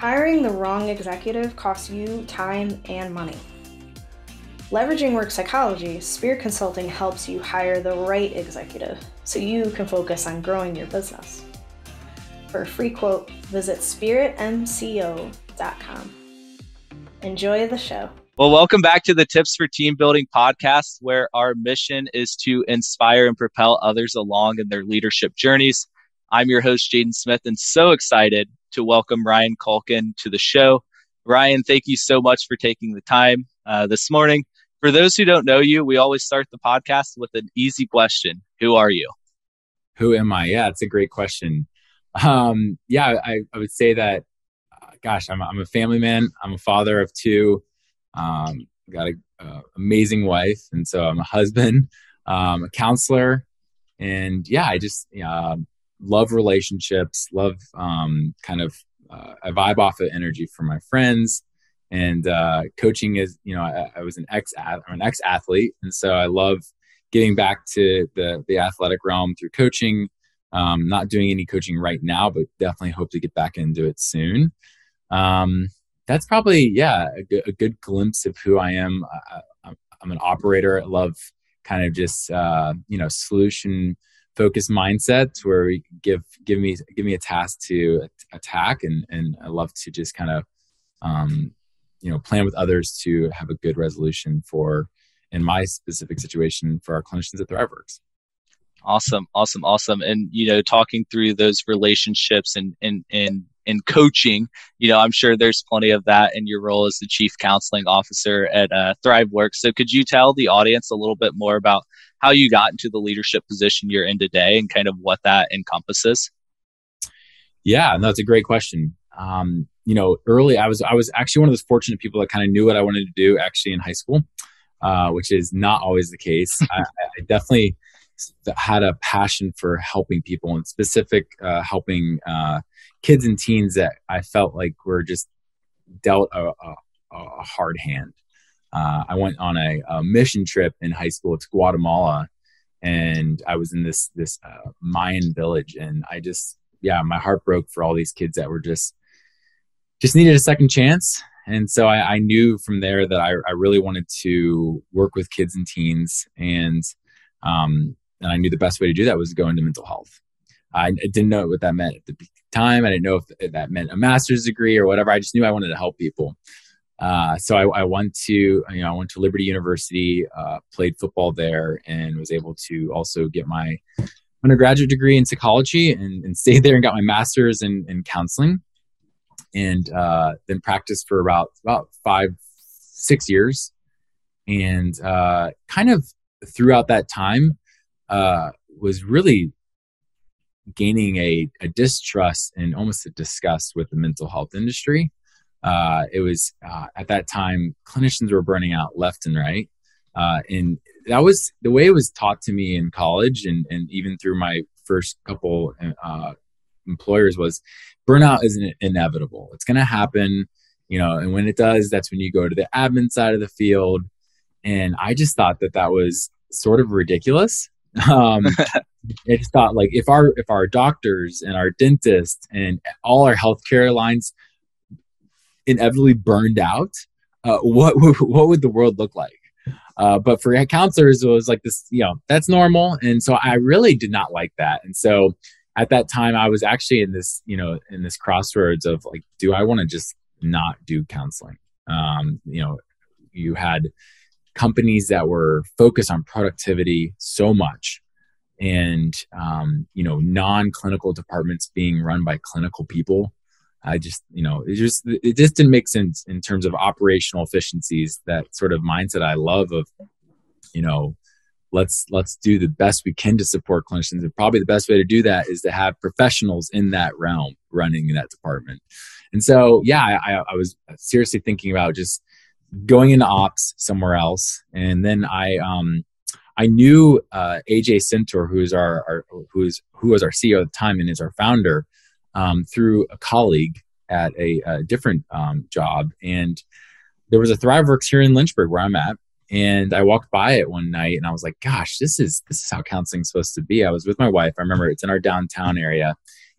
Hiring the wrong executive costs you time and money. Leveraging work psychology, Spirit Consulting helps you hire the right executive so you can focus on growing your business. For a free quote, visit spiritmco.com. Enjoy the show. Well, welcome back to the Tips for Team Building podcast, where our mission is to inspire and propel others along in their leadership journeys. I'm your host, Jaden Smith, and so excited to welcome Ryan Culkin to the show. Ryan, thank you so much for taking the time uh, this morning. For those who don't know you, we always start the podcast with an easy question Who are you? Who am I? Yeah, it's a great question. Um, yeah, I, I would say that, uh, gosh, I'm, I'm a family man. I'm a father of two. Um, got an amazing wife. And so I'm a husband, um, a counselor. And yeah, I just uh, love relationships, love um, kind of, uh, I vibe off of energy from my friends. And uh, coaching is, you know, I, I was an ex, I'm an ex athlete. And so I love getting back to the, the athletic realm through coaching um, not doing any coaching right now, but definitely hope to get back into it soon. Um, that's probably yeah a good, a good, glimpse of who I am. I, am an operator. I love kind of just uh, you know solution focused mindset where we give give me give me a task to attack and and I love to just kind of um, you know plan with others to have a good resolution for in my specific situation for our clinicians at ThriveWorks. Awesome, awesome, awesome. And you know, talking through those relationships and and and and coaching, you know, I'm sure there's plenty of that in your role as the chief counseling officer at uh, ThriveWorks. So, could you tell the audience a little bit more about how you got into the leadership position you're in today and kind of what that encompasses? Yeah, no, it's a great question. Um, you know, early I was I was actually one of those fortunate people that kind of knew what I wanted to do actually in high school, uh, which is not always the case. I, I definitely had a passion for helping people and specific uh, helping uh, kids and teens that I felt like were just dealt a, a, a hard hand. Uh, I went on a, a, mission trip in high school to Guatemala, and I was in this this uh, Mayan village, and I just yeah, my heart broke for all these kids that were just just needed a second chance. And so I, I knew from there that I, I really wanted to work with kids and teens and um, and I knew the best way to do that was to go into mental health. I didn't know what that meant at the time. I didn't know if that meant a master's degree or whatever. I just knew I wanted to help people. Uh, so I, I, went to you know I went to Liberty University, uh, played football there, and was able to also get my undergraduate degree in psychology and, and stayed there and got my master's in, in counseling, and uh, then practiced for about about five six years, and uh, kind of throughout that time uh, was really gaining a, a distrust and almost a disgust with the mental health industry. Uh, it was uh, at that time clinicians were burning out left and right, uh, and that was the way it was taught to me in college and and even through my first couple uh, employers was burnout is inevitable. It's going to happen, you know, and when it does, that's when you go to the admin side of the field. And I just thought that that was sort of ridiculous um, I just thought like if our if our doctors and our dentists and all our healthcare lines inevitably burned out, uh, what what would the world look like? Uh, but for counselors, it was like this, you know, that's normal, and so I really did not like that. And so at that time, I was actually in this, you know, in this crossroads of like, do I want to just not do counseling? Um, you know, you had companies that were focused on productivity so much and um, you know non-clinical departments being run by clinical people i just you know it just it just didn't make sense in terms of operational efficiencies that sort of mindset i love of you know let's let's do the best we can to support clinicians. And probably the best way to do that is to have professionals in that realm running that department. And so yeah i, I was seriously thinking about just going into ops somewhere else, and then I um, I knew uh, AJ Centore, who's our, our who's who was our CEO at the time and is our founder, um, through a colleague at a, a different um, job, and there was a ThriveWorks here in Lynchburg where I'm at, and I walked by it one night and I was like, "Gosh, this is this is how counseling's supposed to be." I was with my wife. I remember it's in our downtown area,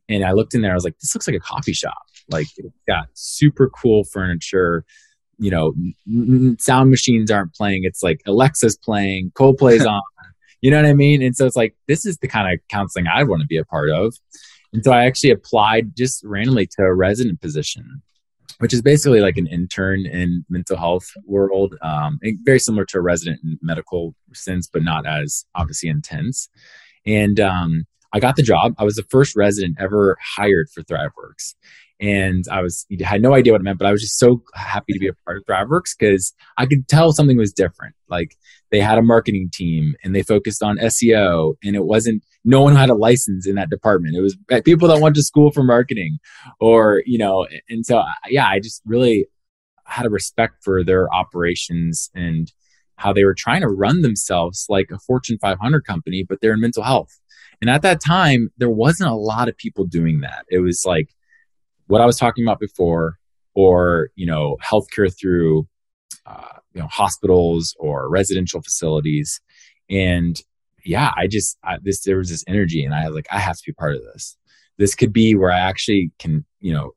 and I looked in there. I was like, "This looks like a coffee shop." Like it's got super cool furniture. You know, n- sound machines aren't playing. It's like Alexa's playing, Coldplay's on. You know what I mean? And so it's like this is the kind of counseling I want to be a part of. And so I actually applied just randomly to a resident position, which is basically like an intern in mental health world, um, very similar to a resident in medical sense, but not as obviously intense. And um, I got the job. I was the first resident ever hired for ThriveWorks. And I was had no idea what it meant, but I was just so happy to be a part of ThriveWorks because I could tell something was different. Like they had a marketing team and they focused on SEO, and it wasn't no one had a license in that department. It was people that went to school for marketing, or you know. And so yeah, I just really had a respect for their operations and how they were trying to run themselves like a Fortune 500 company, but they're in mental health. And at that time, there wasn't a lot of people doing that. It was like what I was talking about before, or you know, healthcare through uh, you know hospitals or residential facilities, and yeah, I just I, this there was this energy, and I was like I have to be part of this. This could be where I actually can you know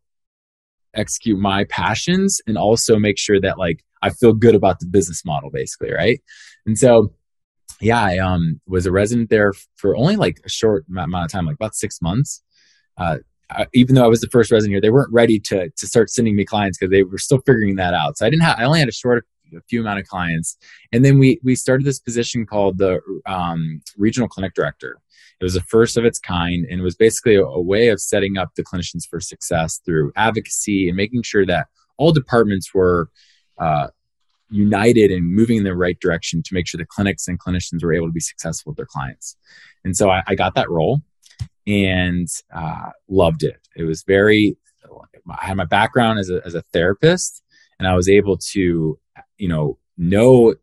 execute my passions and also make sure that like I feel good about the business model, basically, right? And so yeah, I um, was a resident there for only like a short amount of time, like about six months. Uh, I, even though I was the first resident here, they weren't ready to to start sending me clients because they were still figuring that out. So I didn't have, I only had a short, a few amount of clients, and then we we started this position called the um, regional clinic director. It was the first of its kind, and it was basically a, a way of setting up the clinicians for success through advocacy and making sure that all departments were uh, united and moving in the right direction to make sure the clinics and clinicians were able to be successful with their clients. And so I, I got that role and uh, loved it. It was very, I had my background as a, as a therapist and I was able to, you know, know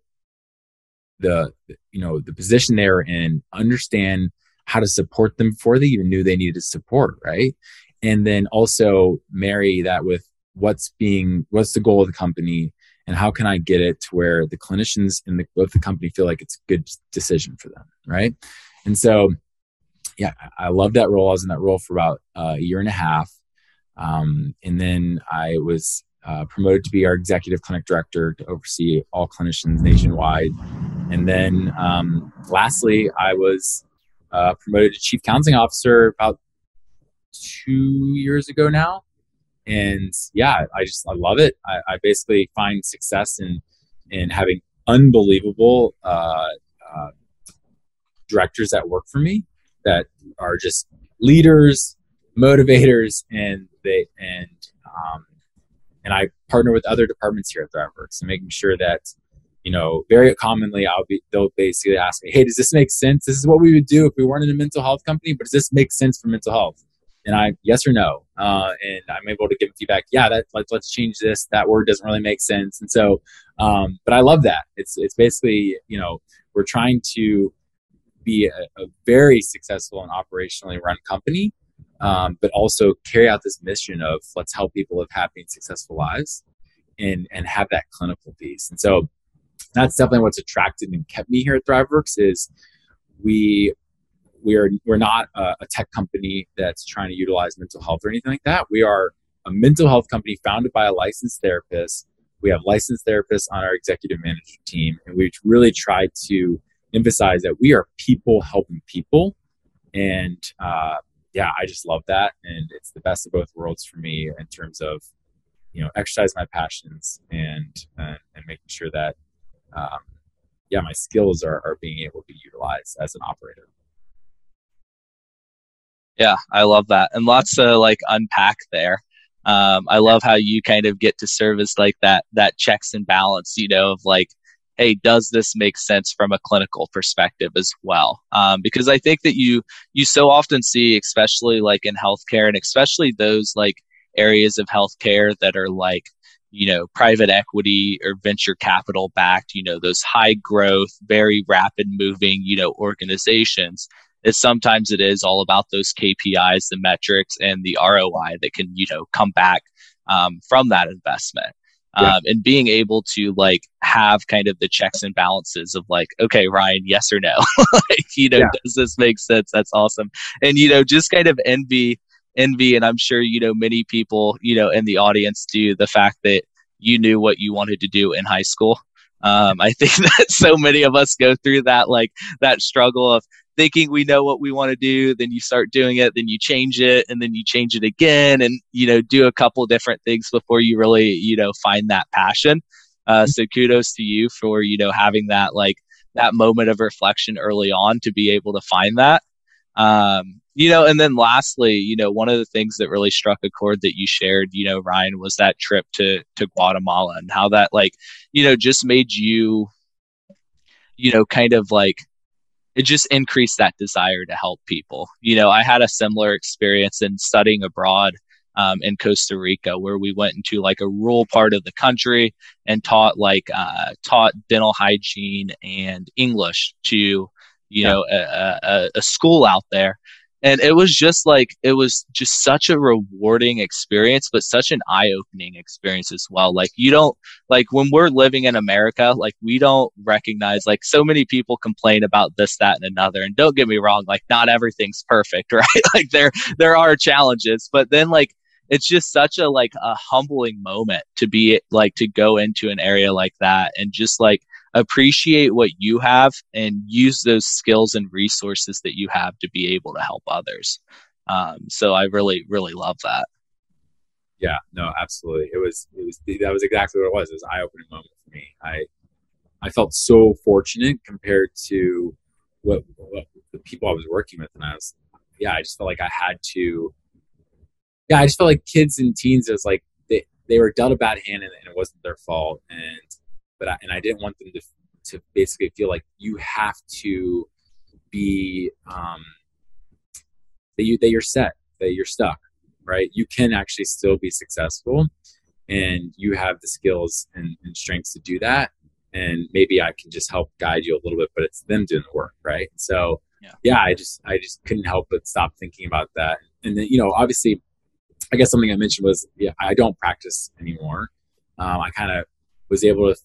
the, you know, the position they were in, understand how to support them before they even knew they needed support. Right. And then also marry that with what's being, what's the goal of the company and how can I get it to where the clinicians in the, both the company feel like it's a good decision for them, right? And so, yeah, I love that role. I was in that role for about uh, a year and a half, um, and then I was uh, promoted to be our executive clinic director to oversee all clinicians nationwide. And then, um, lastly, I was uh, promoted to chief counseling officer about two years ago now and yeah i just i love it i, I basically find success in in having unbelievable uh, uh, directors that work for me that are just leaders motivators and they and um, and i partner with other departments here at thriveworks and making sure that you know very commonly i'll be they'll basically ask me hey does this make sense this is what we would do if we weren't in a mental health company but does this make sense for mental health and I yes or no, uh, and I'm able to give feedback. Yeah, that let's let's change this. That word doesn't really make sense, and so, um, but I love that. It's it's basically you know we're trying to be a, a very successful and operationally run company, um, but also carry out this mission of let's help people live happy and successful lives, and and have that clinical piece. And so that's definitely what's attracted and kept me here at ThriveWorks is we we're we're not a, a, tech company that's trying to utilize mental health or anything like that. We are a mental health company founded by a licensed therapist. We have licensed therapists on our executive management team, and we really try to emphasize that we are people helping people. And uh, yeah, I just love that, and it's the best of both worlds for me in terms of you know exercise my passions and and, and making sure that um, yeah my skills are, are being able to be utilized as an operator yeah, I love that, and lots to like unpack there. Um, I love how you kind of get to service like that that checks and balance, you know, of like, hey, does this make sense from a clinical perspective as well? Um, because I think that you you so often see, especially like in healthcare, and especially those like areas of healthcare that are like you know private equity or venture capital backed you know those high growth very rapid moving you know organizations is sometimes it is all about those KPIs, the metrics, and the ROI that can you know come back um, from that investment. Yeah. Um, and being able to like have kind of the checks and balances of like, okay, Ryan, yes or no, like, you know, yeah. does this make sense? That's awesome. And you know, just kind of envy envy, and I'm sure you know many people you know in the audience do the fact that you knew what you wanted to do in high school. Um, I think that so many of us go through that like that struggle of thinking we know what we want to do then you start doing it then you change it and then you change it again and you know do a couple different things before you really you know find that passion. Uh, so kudos to you for you know having that like that moment of reflection early on to be able to find that. Um, you know and then lastly you know one of the things that really struck a chord that you shared you know ryan was that trip to to guatemala and how that like you know just made you you know kind of like it just increased that desire to help people you know i had a similar experience in studying abroad um, in Costa Rica, where we went into like a rural part of the country and taught like uh, taught dental hygiene and English to you yeah. know a, a, a school out there and it was just like it was just such a rewarding experience but such an eye-opening experience as well. Like you don't like when we're living in america like we don't recognize like so many people complain about this that and another. And don't get me wrong like not everything's perfect right? Like there there are challenges but then like it's just such a like a humbling moment to be like to go into an area like that and just like appreciate what you have and use those skills and resources that you have to be able to help others. Um, so I really, really love that. Yeah, no, absolutely. It was, it was, that was exactly what it was. It was an eye opening moment for me. I, I felt so fortunate compared to what, what the people I was working with. And I was, yeah, I just felt like I had to, yeah, I just felt like kids and teens, it was like they, they were dealt a bad hand and, and it wasn't their fault. And but I, and I didn't want them to to basically feel like you have to be um, that you that you're set that you're stuck right? You can actually still be successful and you have the skills and, and strengths to do that. And maybe i can just help guide you a little bit but it's them doing the work right? So yeah. yeah i just i just couldn't help but stop thinking about that. And then you know obviously i guess something i mentioned was yeah i don't practice anymore. Um, i kind of was able to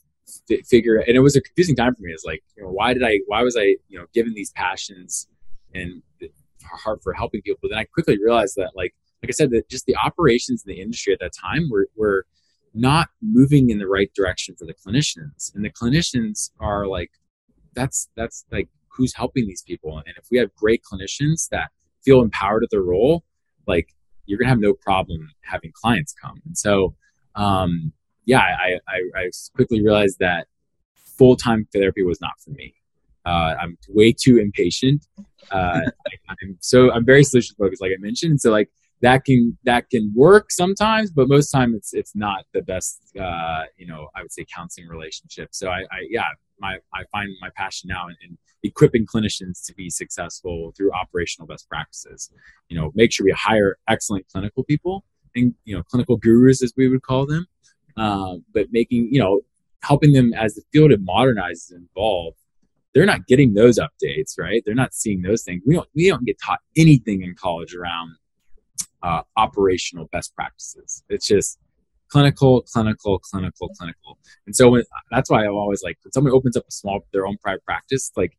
f- figure and it was a confusing time for me. It's like you know why did i why was i you know given these passions and heart for helping people? But then i quickly realized that like like i said that just the operations in the industry at that time were, were not moving in the right direction for the clinicians. And the clinicians are like that's that's like who's helping these people? And if we have great clinicians that feel empowered at their role like you're gonna have no problem having clients come. And so um, yeah, I, I, I quickly realized that full time therapy was not for me. Uh, I'm way too impatient. Uh, I'm so I'm very solution focused, like I mentioned. So like that can that can work sometimes, but most time it's it's not the best. Uh, you know, I would say counseling relationship. So I, I yeah, my I find my passion now in, in, equipping clinicians to be successful through operational best practices. You know, make sure we hire excellent clinical people and you know clinical gurus as we would call them um, but making you know helping them as the field of modernizes and evolve they're not getting those updates right? They're not seeing those things. We don't we don't get taught anything in college around uh, operational best practices. It's just clinical clinical clinical clinical. And so when, that's why i'm always like when someone opens up a small their own private practice like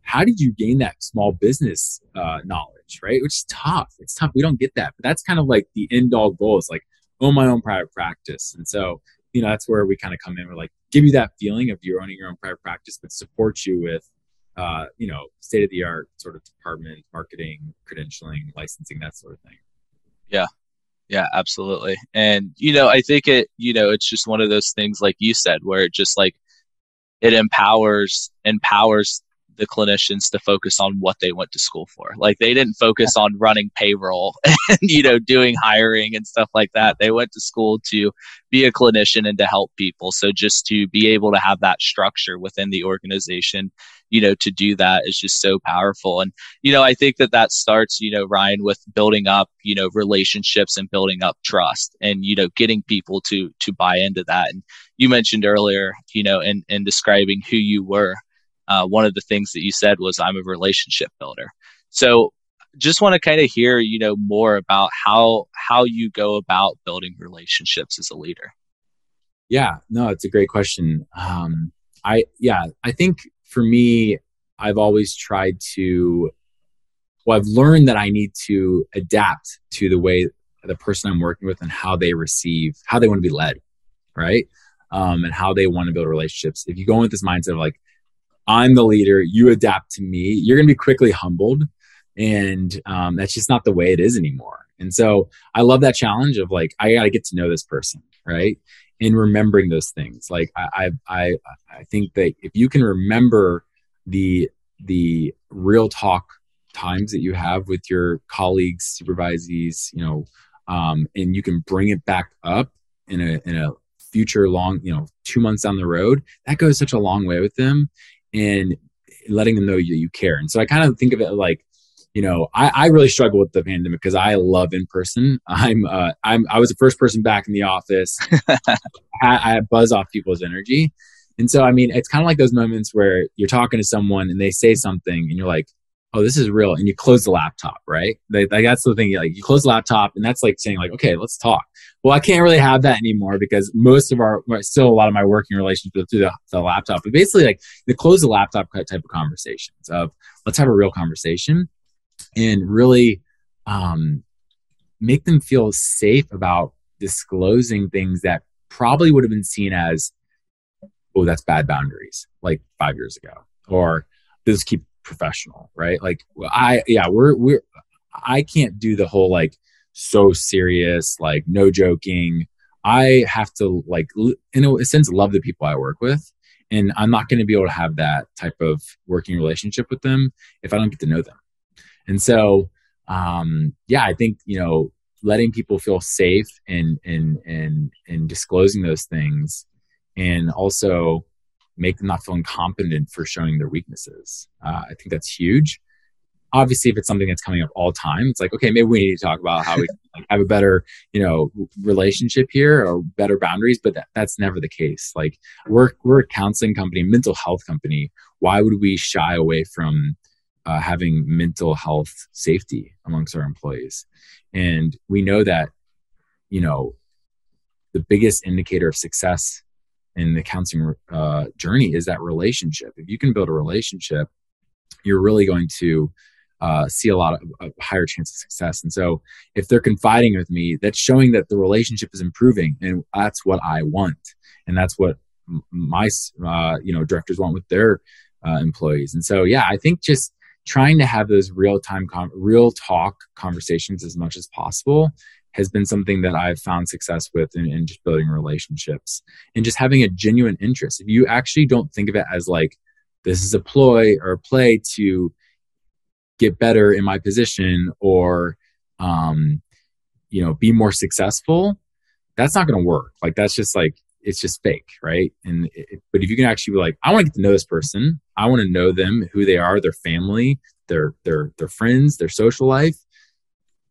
how did you gain that small business uh, knowledge right? Which is tough. It's tough. We don't get that. But that's kind of like the end all goal is like own my own private practice. And so, you know, that's where we kind of come in. We're like, give you that feeling of you owning your own private practice, but support you with, uh, you know, state of the art sort of department, marketing, credentialing, licensing, that sort of thing. Yeah. Yeah, absolutely. And, you know, I think it, you know, it's just one of those things, like you said, where it just like, it empowers empowers the clinicians to focus on what they went to school for. Like they didn't focus on running payroll and you know doing hiring and stuff like that. They went to school to be a clinician and to help people. So just to be able to have that structure within the organization, you know, to do that is just so powerful. And you know, I think that that starts, you know, Ryan with building up, you know, relationships and building up trust and you know, getting people to to buy into that. And you mentioned earlier, you know, in in describing who you were uh, one of the things that you said was I'm a relationship builder. So just want to kind of hear, you know, more about how how you go about building relationships as a leader. Yeah, no, it's a great question. Um, I yeah, I think for me, I've always tried to well, I've learned that I need to adapt to the way the person I'm working with and how they receive, how they want to be led, right? Um, and how they want to build relationships. If you go in with this mindset of like, I'm the leader, you adapt to me, you're going to be quickly humbled. And um, that's just not the way it is anymore. And so I love that challenge of like, I got to get to know this person, right? In remembering those things. Like I, I, I think that if you can remember the, the real talk times that you have with your colleagues, supervisees, you know, um, and you can bring it back up in a in a future long, you know, two months down the road, that goes such a long way with them, and letting them know you, you care. And so I kind of think of it like, you know, I, I really struggle with the pandemic because I love in person. I'm uh, I'm I was the first person back in the office. I, I buzz off people's energy. And so, I mean, it's kind of like those moments where you're talking to someone and they say something and you're like, oh, this is real. And you close the laptop, right? Like, that's the thing. Like you close the laptop and that's like saying like, okay, let's talk. Well, I can't really have that anymore because most of our, still a lot of my working relationships through the, the laptop, but basically like the close the laptop type of conversations of let's have a real conversation and really um, make them feel safe about disclosing things that probably would have been seen as, oh, that's bad boundaries like five years ago, or this keep professional, right? Like I, yeah, we're, we're, I can't do the whole like so serious, like no joking. I have to like, in a sense, love the people I work with. And I'm not going to be able to have that type of working relationship with them if I don't get to know them. And so, um, yeah, I think, you know, letting people feel safe and, and, and, and disclosing those things and also make them not feel incompetent for showing their weaknesses. Uh, I think that's huge. Obviously, if it's something that's coming up all time, it's like, okay, maybe we need to talk about how we like, have a better, you know, relationship here or better boundaries. But that, that's never the case. Like we're we're a counseling company, mental health company. Why would we shy away from uh, having mental health safety amongst our employees? And we know that, you know, the biggest indicator of success in the counseling uh, journey is that relationship. If you can build a relationship, you're really going to uh, see a lot of a higher chance of success. And so, if they're confiding with me, that's showing that the relationship is improving, and that's what I want, and that's what my uh, you know directors want with their uh, employees. And so, yeah, I think just trying to have those real time, com- real talk conversations as much as possible has been something that I've found success with in, in, just building relationships and just having a genuine interest. If you actually don't think of it as like, this is a ploy or a play to get better in my position or, um, you know, be more successful, that's not going to work. Like, that's just like, it's just fake, right? And it, but if you can actually be like, I want to get to know this person, I want to know them, who they are, their family, their their their friends, their social life,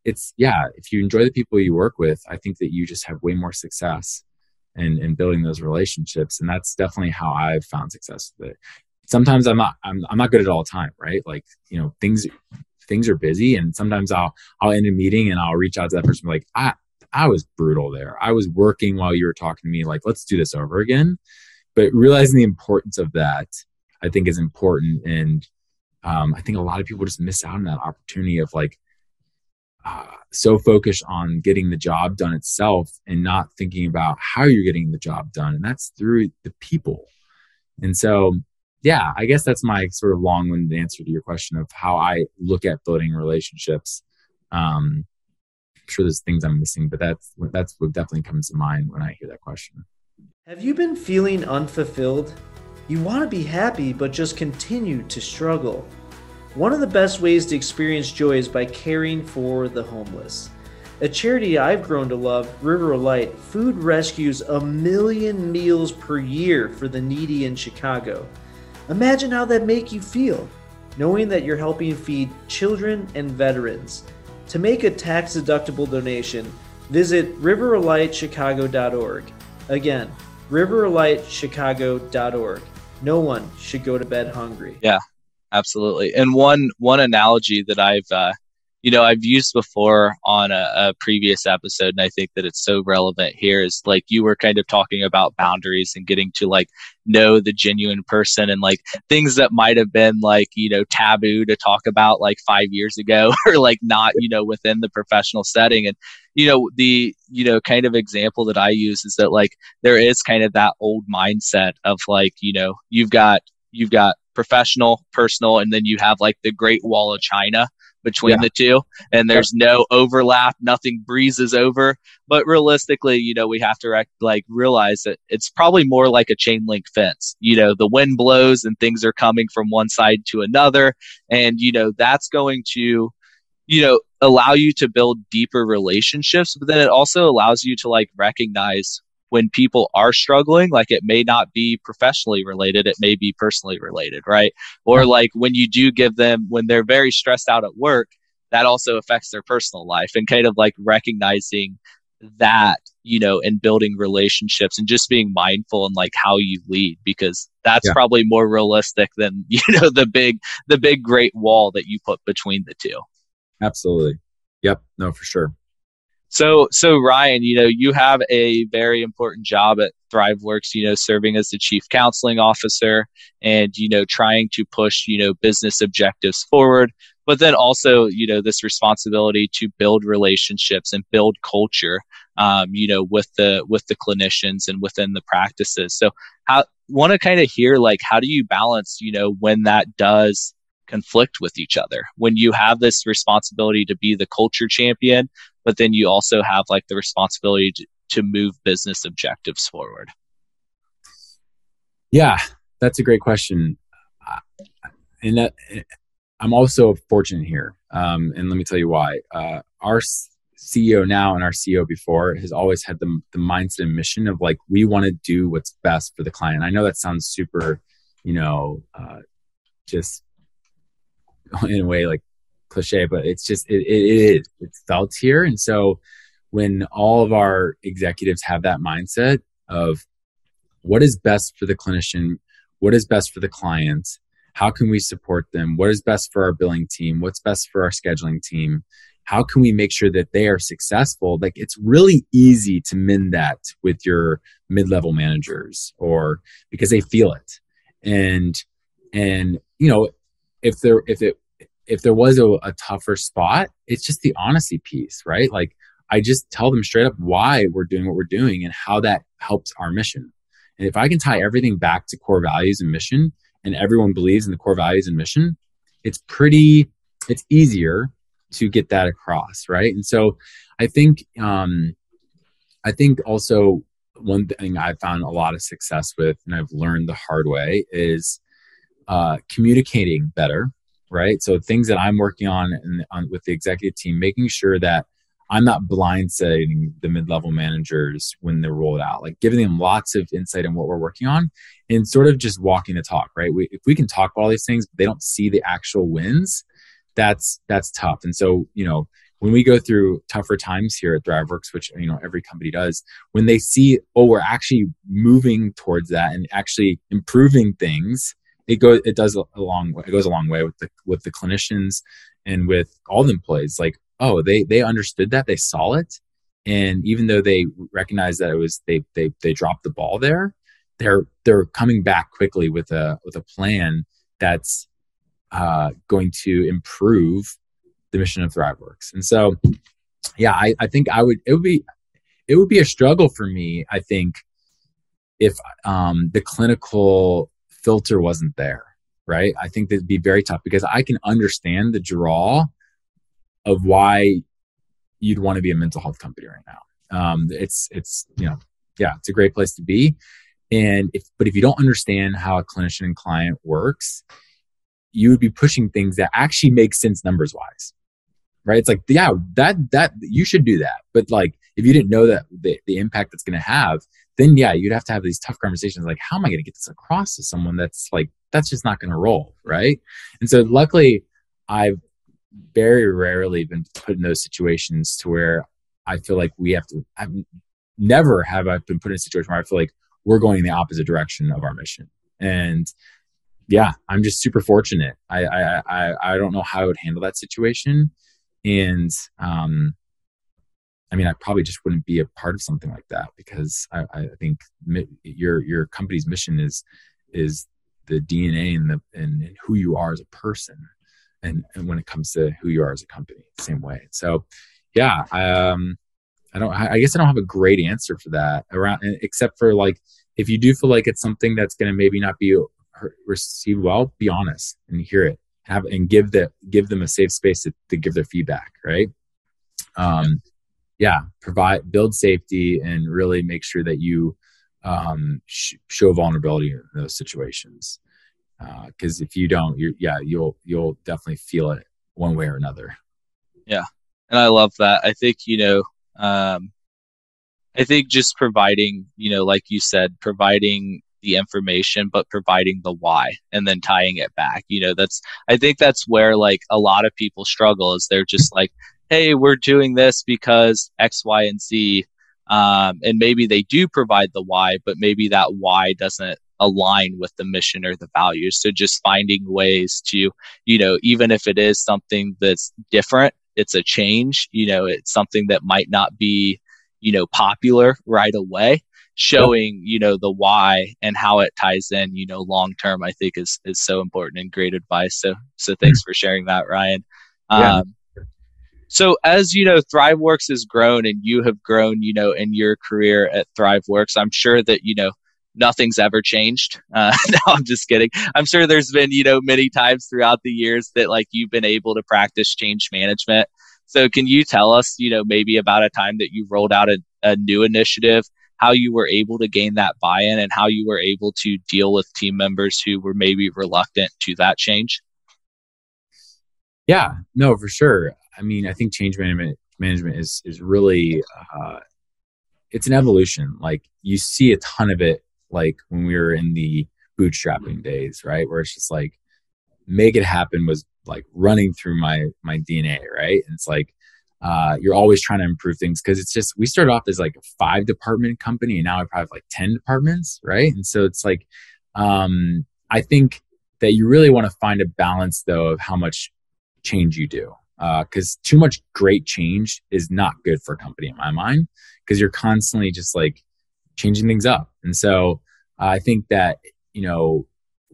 it's yeah if you enjoy the people you work with i think that you just have way more success in, in building those relationships. And that's definitely how i've found success with it. Sometimes i'm not I'm, I'm not good at all time right? Like you know things things are busy. And sometimes i'll i'll end a meeting and i'll reach out to that person like i i was brutal there. I was working while you were talking to me. Like let's do this over again. But realizing the importance of that i think is important. And um, i think a lot of people just miss out on that opportunity of like uh, so focused on getting the job done itself and not thinking about how you're getting the job done. And that's through the people. And so, yeah, I guess that's my sort of long winded answer to your question of how I look at building relationships. Um, I'm sure there's things I'm missing, but that's that's what definitely comes to mind when I hear that question. Have you been feeling unfulfilled? You want to be happy, but just continue to struggle. One of the best ways to experience joy is by caring for the homeless. A charity I've grown to love, River of Light, food rescues a million meals per year for the needy in Chicago. Imagine how that make you feel, knowing that you're helping feed children and veterans. To make a tax-deductible donation, visit riverlightchicago.org. Again, riverlightchicago.org. No one should go to bed hungry. Yeah, absolutely. And one one analogy that I've uh, you know I've used before on a, a, previous episode, and I think that it's so relevant here. Is like you were kind of talking about boundaries and getting to like know the genuine person and like things that might have been like you know taboo to talk about like five years ago or like not you know within the professional setting and you know the you know kind of example that i use is that like there is kind of that old mindset of like you know you've got you've got professional personal and then you have like the great wall of china between yeah. the two and there's no overlap nothing breezes over but realistically you know we have to rec- like realize that it's probably more like a chain link fence you know the wind blows and things are coming from one side to another and you know that's going to you know allow you to build deeper relationships but then it also allows you to like recognize when people are struggling like it may not be professionally related it may be personally related right? Or like when you do give them when they're very stressed out at work that also affects their personal life and kind of like recognizing that you know and building relationships and just being mindful and like how you lead because that's yeah. probably more realistic than you know the big the big great wall that you put between the two. Absolutely. Yep. No for sure so, so Ryan, you know, you have a very important job at ThriveWorks, you know, serving as the chief counseling officer and, you know, trying to push, you know, business objectives forward. But then also, you know, this responsibility to build relationships and build culture, um, you know, with the with the clinicians and within the practices. So, how want to kind of hear like how do you balance, you know, when that does conflict with each other. When you have this responsibility to be the culture champion but then you also have like the responsibility to, to move business objectives forward. Yeah that's a great question. And that i'm also fortunate here um, and let me tell you why. Uh, our ceo now and our ceo before has always had the, the mindset and mission of like we want to do what's best for the client. I know that sounds super you know uh, just in a way like cliche, but it's just it, it is it's felt here. And so when all of our executives have that mindset of what is best for the clinician, what is best for the client, how can we support them, what is best for our billing team, what's best for our scheduling team, how can we make sure that they are successful? Like it's really easy to mend that with your mid-level managers or because they feel it. And and you know if there if it if there was a, a tougher spot, it's just the honesty piece, right? Like I just tell them straight up why we're doing what we're doing and how that helps our mission. And if I can tie everything back to core values and mission, and everyone believes in the core values and mission, it's pretty, it's easier to get that across, right? And so I think, um, I think also one thing I've found a lot of success with, and I've learned the hard way, is uh, communicating better right? So things that I'm working on, on with the executive team, making sure that I'm not blindsiding the mid-level managers when they're rolled out, like giving them lots of insight on what we're working on, and sort of just walking the talk, right? We, if we can talk about all these things, but they don't see the actual wins, that's that's tough. And so, you know, when we go through tougher times here at ThriveWorks, which you know every company does, when they see, oh, we're actually moving towards that and actually improving things, it goes it does a long way it goes a long way with the with the clinicians and with all the employees. Like oh they they understood that they saw it. And even though they recognized that it was they they they dropped the ball there they're they're coming back quickly with a with a plan that's uh, going to improve the mission of thriveworks. And so yeah I, I think i would it would be it would be a struggle for me i think if um, the clinical filter wasn't there, right? I think that'd be very tough because I can understand the draw of why you'd want to be a mental health company right now. Um, it's it's you know yeah, it's a great place to be. And if but if you don't understand how a clinician and client works, you would be pushing things that actually make sense numbers wise. Right? It's like, yeah, that that you should do that. But like if you didn't know that the, the impact that's gonna have, then yeah, you'd have to have these tough conversations like, how am I going to get this across to someone that's like, that's just not going to roll. Right. And so luckily, I've very rarely been put in those situations to where I feel like we have to, I've never have I been put in a situation where I feel like we're going in the opposite direction of our mission. And yeah, I'm just super fortunate. I, I, I, I don't know how I would handle that situation. and um, I mean, I probably just wouldn't be a part of something like that because I, I think your your company's mission is is the DNA and the and, and who you are as a person, and, and when it comes to who you are as a company, same way. So, yeah, um, I don't. I guess I don't have a great answer for that around, except for like if you do feel like it's something that's going to maybe not be received well, be honest and hear it. Have and give the give them a safe space to, to give their feedback. Right. Um, yeah, provide build safety and really make sure that you um, sh- show vulnerability in those situations. Because uh, if you don't, you yeah, you'll you'll definitely feel it one way or another. Yeah, and I love that. I think you know, um, I think just providing, you know, like you said, providing the information, but providing the why and then tying it back. You know, that's I think that's where like a lot of people struggle is they're just like, hey, we're doing this because X, Y, and Z um, and maybe they do provide the why, but maybe that why doesn't align with the mission or the values. So just finding ways to, you know, even if it is something that's different, it's a change, you know, it's something that might not be, you know, popular right away. Showing, you know, the why and how it ties in, you know, long term, I think is is so important and great advice. So so thanks mm-hmm. for sharing that, Ryan. Yeah. So as you know, ThriveWorks has grown and you have grown, you know, in your career at ThriveWorks. I'm sure that, you know, nothing's ever changed. Uh, no, I'm just kidding. I'm sure there's been, you know, many times throughout the years that like you've been able to practice change management. So can you tell us, you know, maybe about a time that you rolled out a, a new initiative, how you were able to gain that buy-in and how you were able to deal with team members who were maybe reluctant to that change? Yeah, no, for sure. I mean, I think change management management is is really uh, it's an evolution. Like you see a ton of it, like when we were in the bootstrapping days, right? Where it's just like make it happen was like running through my my DNA, right? And it's like uh, you're always trying to improve things because it's just we started off as like a five department company and now I probably have like ten departments, right? And so it's like um, I think that you really want to find a balance though of how much change you do because uh, too much great change is not good for a company in my mind because you're constantly just like changing things up. And so uh, i think that you know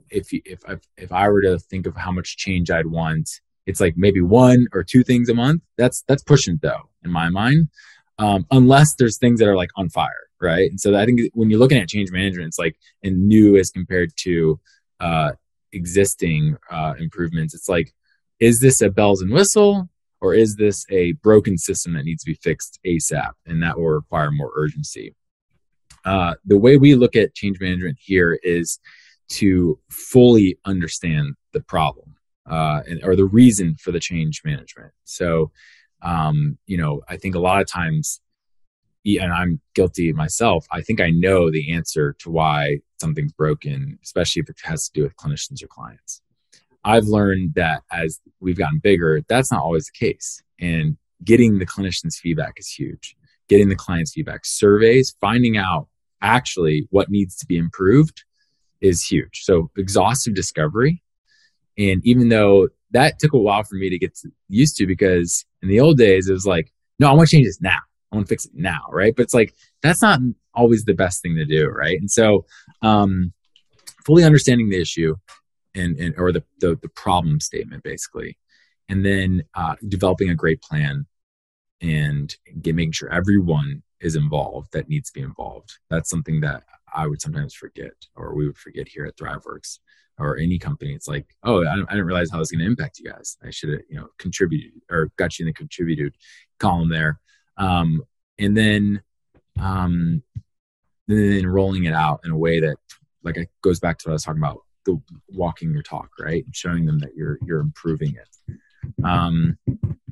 if if if i were to think of how much change i'd want it's like maybe one or two things a month. That's that's pushing though in my mind um, unless there's things that are like on fire right? And so i think when you're looking at change management it's like and new as compared to uh, existing uh, improvements it's like is this a bells and whistle or is this a broken system that needs to be fixed ASAP and that will require more urgency? Uh, the way we look at change management here is to fully understand the problem uh, and, or the reason for the change management. So, um, you know, I think a lot of times, and I'm guilty myself, I think I know the answer to why something's broken, especially if it has to do with clinicians or clients. I've learned that as we've gotten bigger, that's not always the case. And getting the clinician's feedback is huge. Getting the client's feedback, surveys, finding out actually what needs to be improved is huge. So, exhaustive discovery. And even though that took a while for me to get used to, because in the old days, it was like, no, I want to change this now. I want to fix it now. Right. But it's like, that's not always the best thing to do. Right. And so, um, fully understanding the issue, and, and or the, the, the problem statement basically. And then uh, developing a great plan and get, making sure everyone is involved that needs to be involved. That's something that i would sometimes forget or we would forget here at thriveworks or any company. It's like oh i, I didn't realize how it's going to impact you guys. I should have you know contributed or got you in the contributed column there. Um, and then um, then rolling it out in a way that like it goes back to what i was talking about the walking your talk, right? And showing them that you're you're improving it. Um,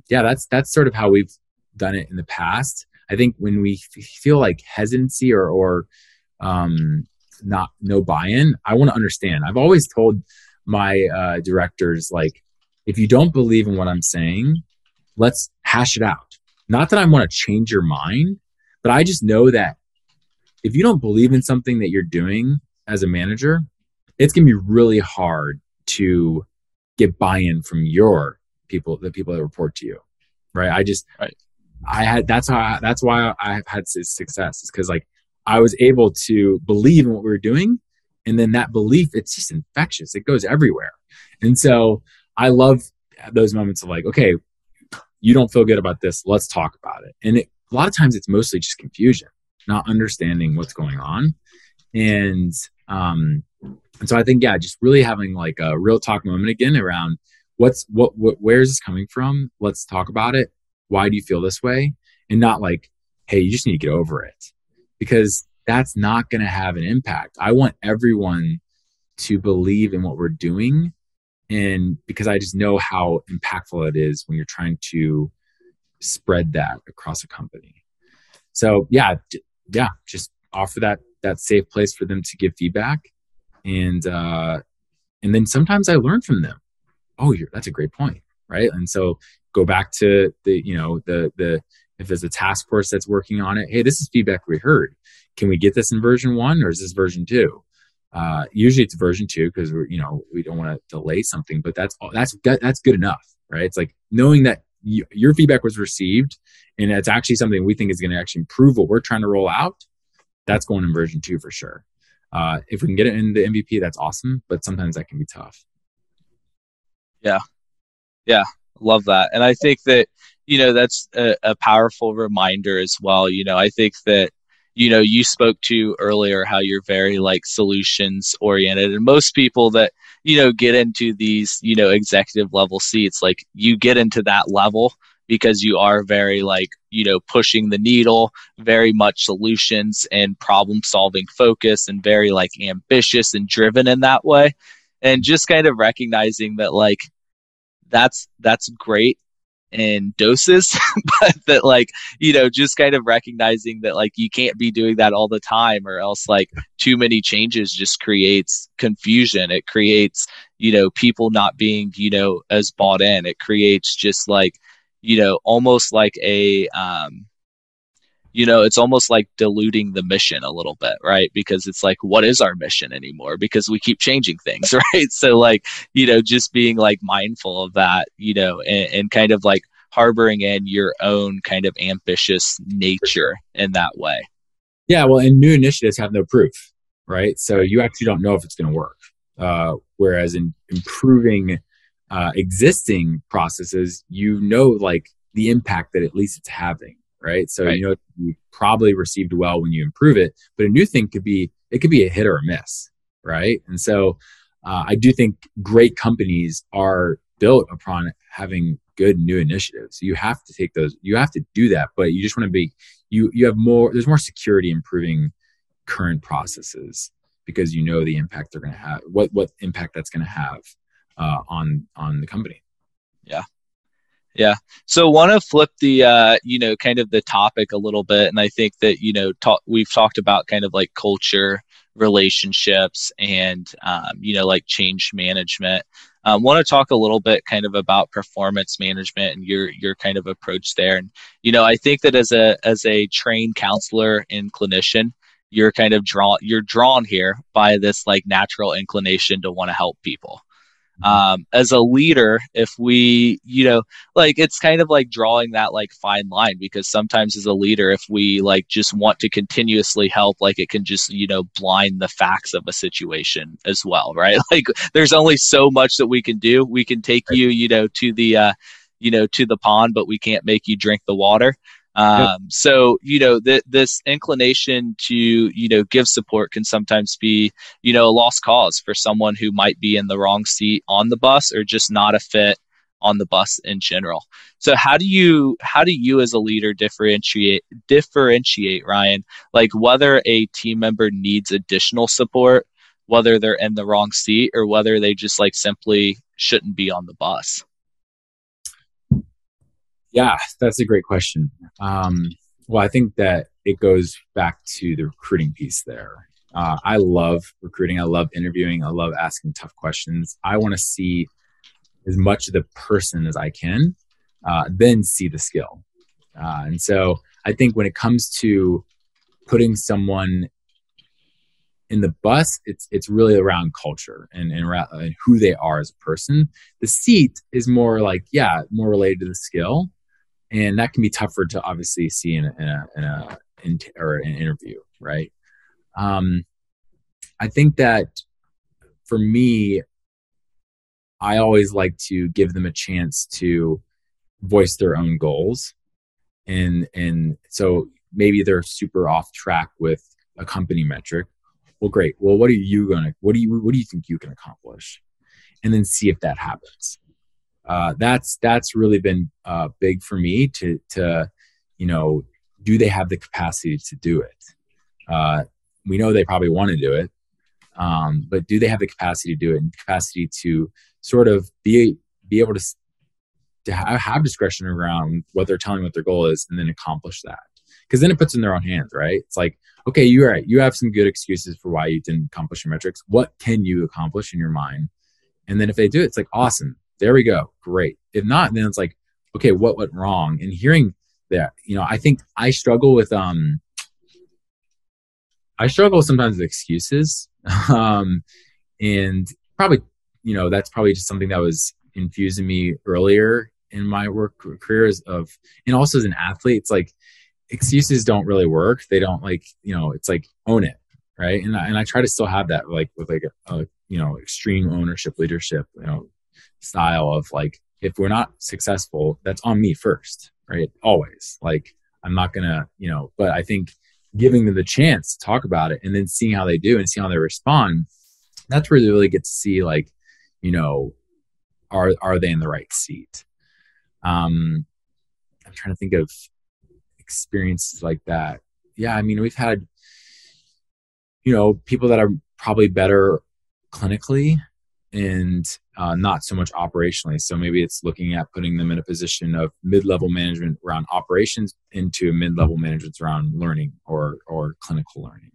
yeah, that's that's sort of how we've done it in the past. I think when we f- feel like hesitancy or or um, not no buy-in, I want to understand. I've always told my uh, directors like, if you don't believe in what I'm saying, let's hash it out. Not that I want to change your mind, but I just know that if you don't believe in something that you're doing as a manager, it's going to be really hard to get buy-in from your people, the people that report to you. right? I just, right. I had, that's how, I, that's why I have had success is because like I was able to believe in what we were doing. And then that belief, it's just infectious. It goes everywhere. And so I love those moments of like, okay, you don't feel good about this. Let's talk about it. And it, a lot of times it's mostly just confusion, not understanding what's going on. And, um, and so I think, yeah, just really having like a real talk moment again around what's, what, what, where is this coming from? Let's talk about it. Why do you feel this way? And not like, hey, you just need to get over it because that's not going to have an impact. I want everyone to believe in what we're doing and because i just know how impactful it is when you're trying to spread that across a company so yeah yeah just offer that that safe place for them to give feedback and uh and then sometimes i learn from them oh that's a great point right and so go back to the you know the the if there's a task force that's working on it hey this is feedback we heard can we get this in version one or is this version two uh, usually it's version two because we're you know we don't want to delay something, but that's all, that's that's good enough, right? It's like knowing that you, your feedback was received and it's actually something we think is going to actually improve what we're trying to roll out. That's going in version two for sure. Uh, if we can get it in the MVP, that's awesome, but sometimes that can be tough. Yeah, yeah, love that, and I think that you know that's a, a powerful reminder as well. You know, I think that you know you spoke to earlier how you're very like solutions oriented and most people that you know get into these you know executive level seats like you get into that level because you are very like you know pushing the needle very much solutions and problem solving focus and very like ambitious and driven in that way. And just kind of recognizing that like that's that's great in doses but that like you know just kind of recognizing that like you can't be doing that all the time or else like too many changes just creates confusion. It creates you know people not being you know as bought in. It creates just like you know almost like a um you know it's almost like diluting the mission a little bit right? Because it's like what is our mission anymore? Because we keep changing things right? So like you know just being like mindful of that you know and, and kind of like harboring in your own kind of ambitious nature in that way. Yeah well and new initiatives have no proof right? So you actually don't know if it's going to work. Uh, whereas in improving uh, existing processes you know like the impact that at least it's having right? So right. you know you probably received well when you improve it, but a new thing could be it could be a hit or a miss, right? And so uh, I do think great companies are built upon having good new initiatives. You have to take those. You have to do that, but you just want to be you you have more. There's more security improving current processes because you know the impact they're going to have. What what impact that's going to have uh, on on the company. Yeah, yeah. So want to flip the uh, you know, kind of the topic a little bit and I think that, you know, talk, we've talked about kind of like culture, relationships and um, you know, like change management. Um, want to talk a little bit kind of about performance management and your your kind of approach there. And you know, I think that as a as a trained counselor and clinician, you're kind of drawn you're drawn here by this like natural inclination to want to help people um, as a leader if we you know like it's kind of like drawing that like fine line because sometimes as a leader if we like just want to continuously help like it can just you know blind the facts of a situation as well right? Like there's only so much that we can do. We can take you you know to the uh you know to the pond but we can't make you drink the water um, yep. So you know th- this inclination to you know give support can sometimes be you know a lost cause for someone who might be in the wrong seat on the bus or just not a fit on the bus in general. So how do you how do you as a leader differentiate differentiate Ryan like whether a team member needs additional support, whether they're in the wrong seat or whether they just like simply shouldn't be on the bus? Yeah, that's a great question. Um, well, I think that it goes back to the recruiting piece there. Uh, I love recruiting. I love interviewing. I love asking tough questions. I want to see as much of the person as I can, uh, then see the skill. Uh, and so I think when it comes to putting someone in the bus, it's it's really around culture and, and, and who they are as a person. The seat is more like, yeah, more related to the skill. And that can be tougher to obviously see in a, in a, in a in, or an interview, right? Um, I think that for me, I always like to give them a chance to voice their own goals, and and so maybe they're super off track with a company metric. Well, great. Well, what are you gonna? What do you? What do you think you can accomplish? And then see if that happens. Uh, that's that's really been uh, big for me to to you know do they have the capacity to do it? Uh, we know they probably want to do it, um, but do they have the capacity to do it and capacity to sort of be be able to to have, have discretion around what they're telling what their goal is and then accomplish that? Because then it puts in their own hands right? It's like okay you're right. You have some good excuses for why you didn't accomplish your metrics. What can you accomplish in your mind? And then if they do it, it's like awesome there we go. Great. If not then it's like okay what went wrong? And hearing that you know i think i struggle with um i struggle sometimes with excuses. Um and probably you know that's probably just something that was infusing me earlier in my work careers of and also as an athlete it's like excuses don't really work. They don't like you know it's like own it right? And I, and I try to still have that like with like a, a you know extreme ownership leadership you know style of like if we're not successful that's on me first right? Always. Like i'm not gonna you know but i think giving them the chance to talk about it and then seeing how they do and see how they respond that's where they really get to see like you know are are they in the right seat? Um i'm trying to think of experiences like that. Yeah i mean we've had you know people that are probably better clinically and uh, not so much operationally. So maybe it's looking at putting them in a position of mid-level management around operations into mid-level management around learning or or clinical learning.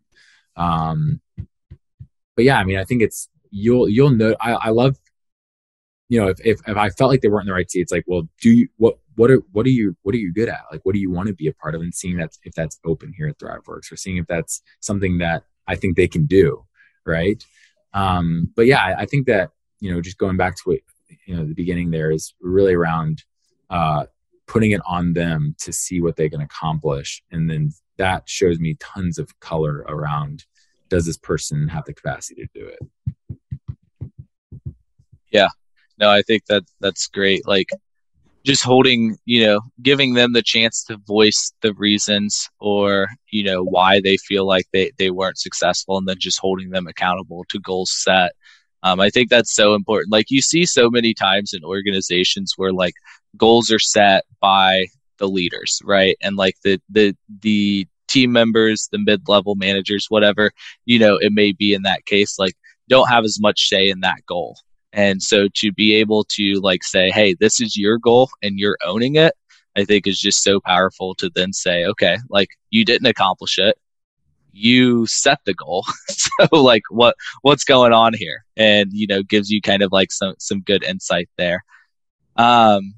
Um, but yeah, I mean, I think it's you'll you'll know. I, I love, you know, if, if if I felt like they weren't in the right seat, it's like, well, do you what what are what are you what are you good at? Like, what do you want to be a part of? And seeing that if that's open here at ThriveWorks, or seeing if that's something that I think they can do, right? Um, but yeah, I, I, think that you know, just going back to you know the beginning there is really around uh, putting it on them to see what they can accomplish, and then that shows me tons of color around does this person have the capacity to do it. Yeah, no, I think that that's great. Like just holding, you know, giving them the chance to voice the reasons or, you know, why they feel like they, they weren't successful and then just holding them accountable to goals set. Um, I think that's so important. Like you see so many times in organizations where like goals are set by the leaders, right? And like the, the, the team members, the mid level managers, whatever, you know, it may be in that case, like don't have as much say in that goal. And so to be able to like say, hey, this is your goal and you're owning it, I think is just so powerful to then say, okay, like you didn't accomplish it. You set the goal. so like what what's going on here? And you know, gives you kind of like some some good insight there. Um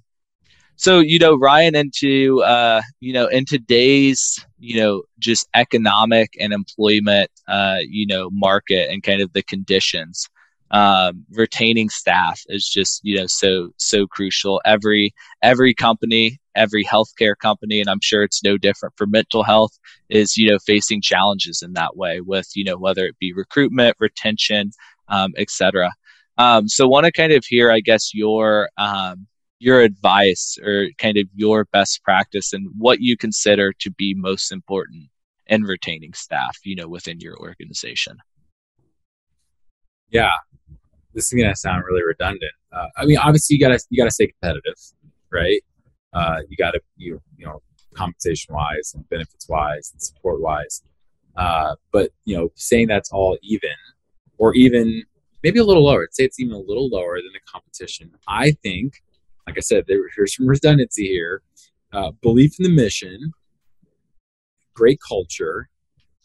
so you know ryan into uh, you know in today's you know just economic and employment uh, you know market and kind of the conditions um, retaining staff is just you know so so crucial. Every every company every healthcare company and i'm sure it's no different for mental health is you know facing challenges in that way with you know whether it be recruitment retention um, etc um, so want to kind of hear i guess your um, your advice or kind of your best practice and what you consider to be most important in retaining staff you know within your organization. Yeah this is gonna sound really redundant. Uh, I mean, obviously you gotta you gotta stay competitive, right? Uh, you gotta you you know compensation wise and benefits wise and support wise. Uh, but you know, saying that's all even, or even maybe a little lower. I'd say it's even a little lower than the competition. I think, like I said, there, there's some redundancy here. Uh, belief in the mission, great culture,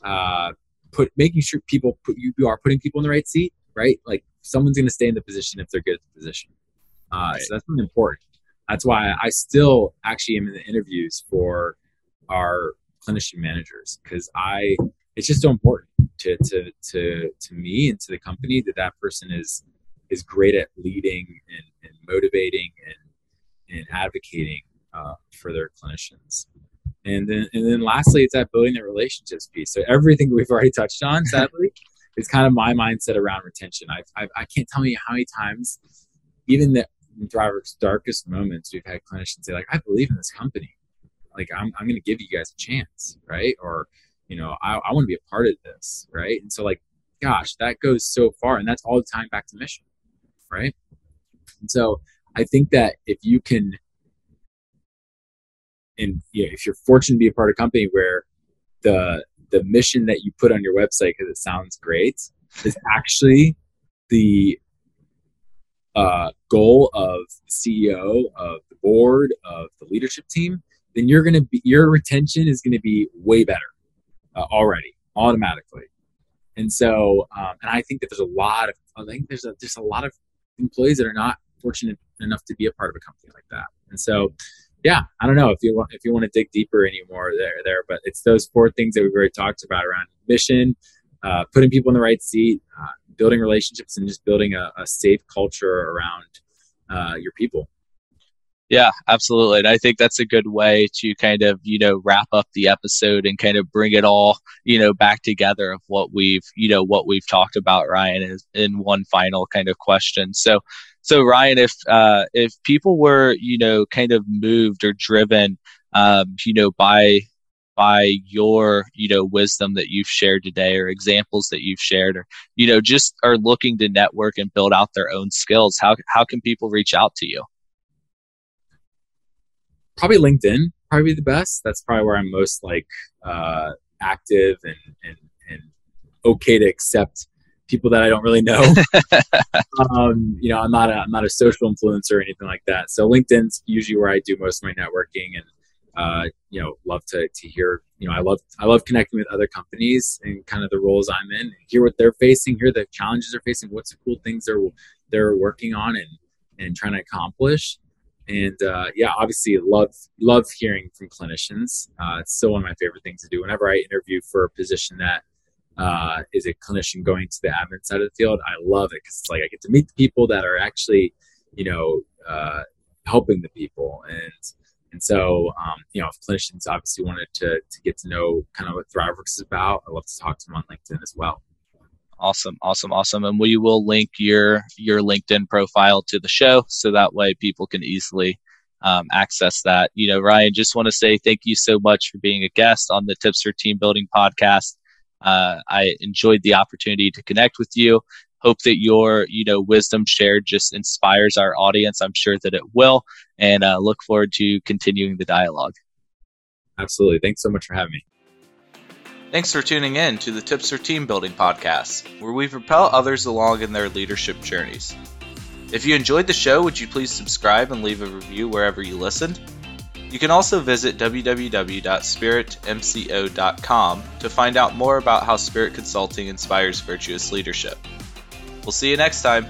uh, put making sure people put you, you are putting people in the right seat, right? Like someone's going to stay in the position if they're good at the position. Uh, right. So that's really important. That's why I still actually am in the interviews for our clinician managers because I it's just so important to to to to me and to the company that that person is is great at leading and, and motivating and and advocating uh, for their clinicians. And then, and then lastly, it's that building the relationships piece. So everything we've already touched on, sadly, is kind of my mindset around retention. I've, I've, I can not tell you how many times, even the Thriveworks darkest moments, we've had clinicians say like, "I believe in this company. Like, I'm, I'm going to give you guys a chance, right?" Or, you know, I, I want to be a part of this, right? And so, like, gosh, that goes so far, and that's all the time back to mission, right? And so, I think that if you can and you know, if you're fortunate to be a part of a company where the the mission that you put on your website because it sounds great is actually the uh, goal of the CEO of the board of the leadership team, then you're gonna be your retention is gonna be way better uh, already automatically. And so, um, and I think that there's a lot of I think there's a, there's a lot of employees that are not fortunate enough to be a part of a company like that. And so, yeah, I don't know if you want if you want to dig deeper anymore there there, but it's those four things that we've already talked about around mission, uh, putting people in the right seat, uh, building relationships, and just building a, a safe culture around uh, your people. Yeah, absolutely. And I think that's a good way to kind of, you know, wrap up the episode and kind of bring it all, you know, back together of what we've, you know, what we've talked about, Ryan, is in one final kind of question. So, so Ryan, if uh, if people were you know kind of moved or driven, um, you know by by your you know wisdom that you've shared today or examples that you've shared or you know just are looking to network and build out their own skills how how can people reach out to you? Probably linkedin probably the best. That's probably where i'm most like uh active and and and okay to accept people that I don't really know. um, you know, I'm not a I'm not a social influencer or anything like that. So LinkedIn's usually where I do most of my networking, and uh, you know, love to to hear. You know, I love I love connecting with other companies and kind of the roles I'm in, hear what they're facing, hear the challenges they're facing, what's the cool things they're they're working on and and trying to accomplish. And uh, yeah, obviously love love hearing from clinicians. Uh, it's still one of my favorite things to do. Whenever I interview for a position that uh, is a clinician going to the admin side of the field. I love it because it's like I get to meet the people that are actually, you know, uh, helping the people. And and so, um, you know, if clinicians obviously wanted to to get to know kind of what ThriveWorks is about, I love to talk to them on LinkedIn as well. Awesome, awesome, awesome. And we will link your your LinkedIn profile to the show so that way people can easily um, access that. You know, Ryan, just want to say thank you so much for being a guest on the Tips for Team Building podcast. Uh, I enjoyed the opportunity to connect with you. Hope that your you know wisdom shared just inspires our audience. I'm sure that it will, and uh, look forward to continuing the dialogue. Absolutely. Thanks so much for having me. Thanks for tuning in to the Tips for Team Building podcast, where we propel others along in their leadership journeys. If you enjoyed the show, would you please subscribe and leave a review wherever you listened? You can also visit www.spiritmco.com to find out more about how Spirit Consulting inspires virtuous leadership. We'll see you next time.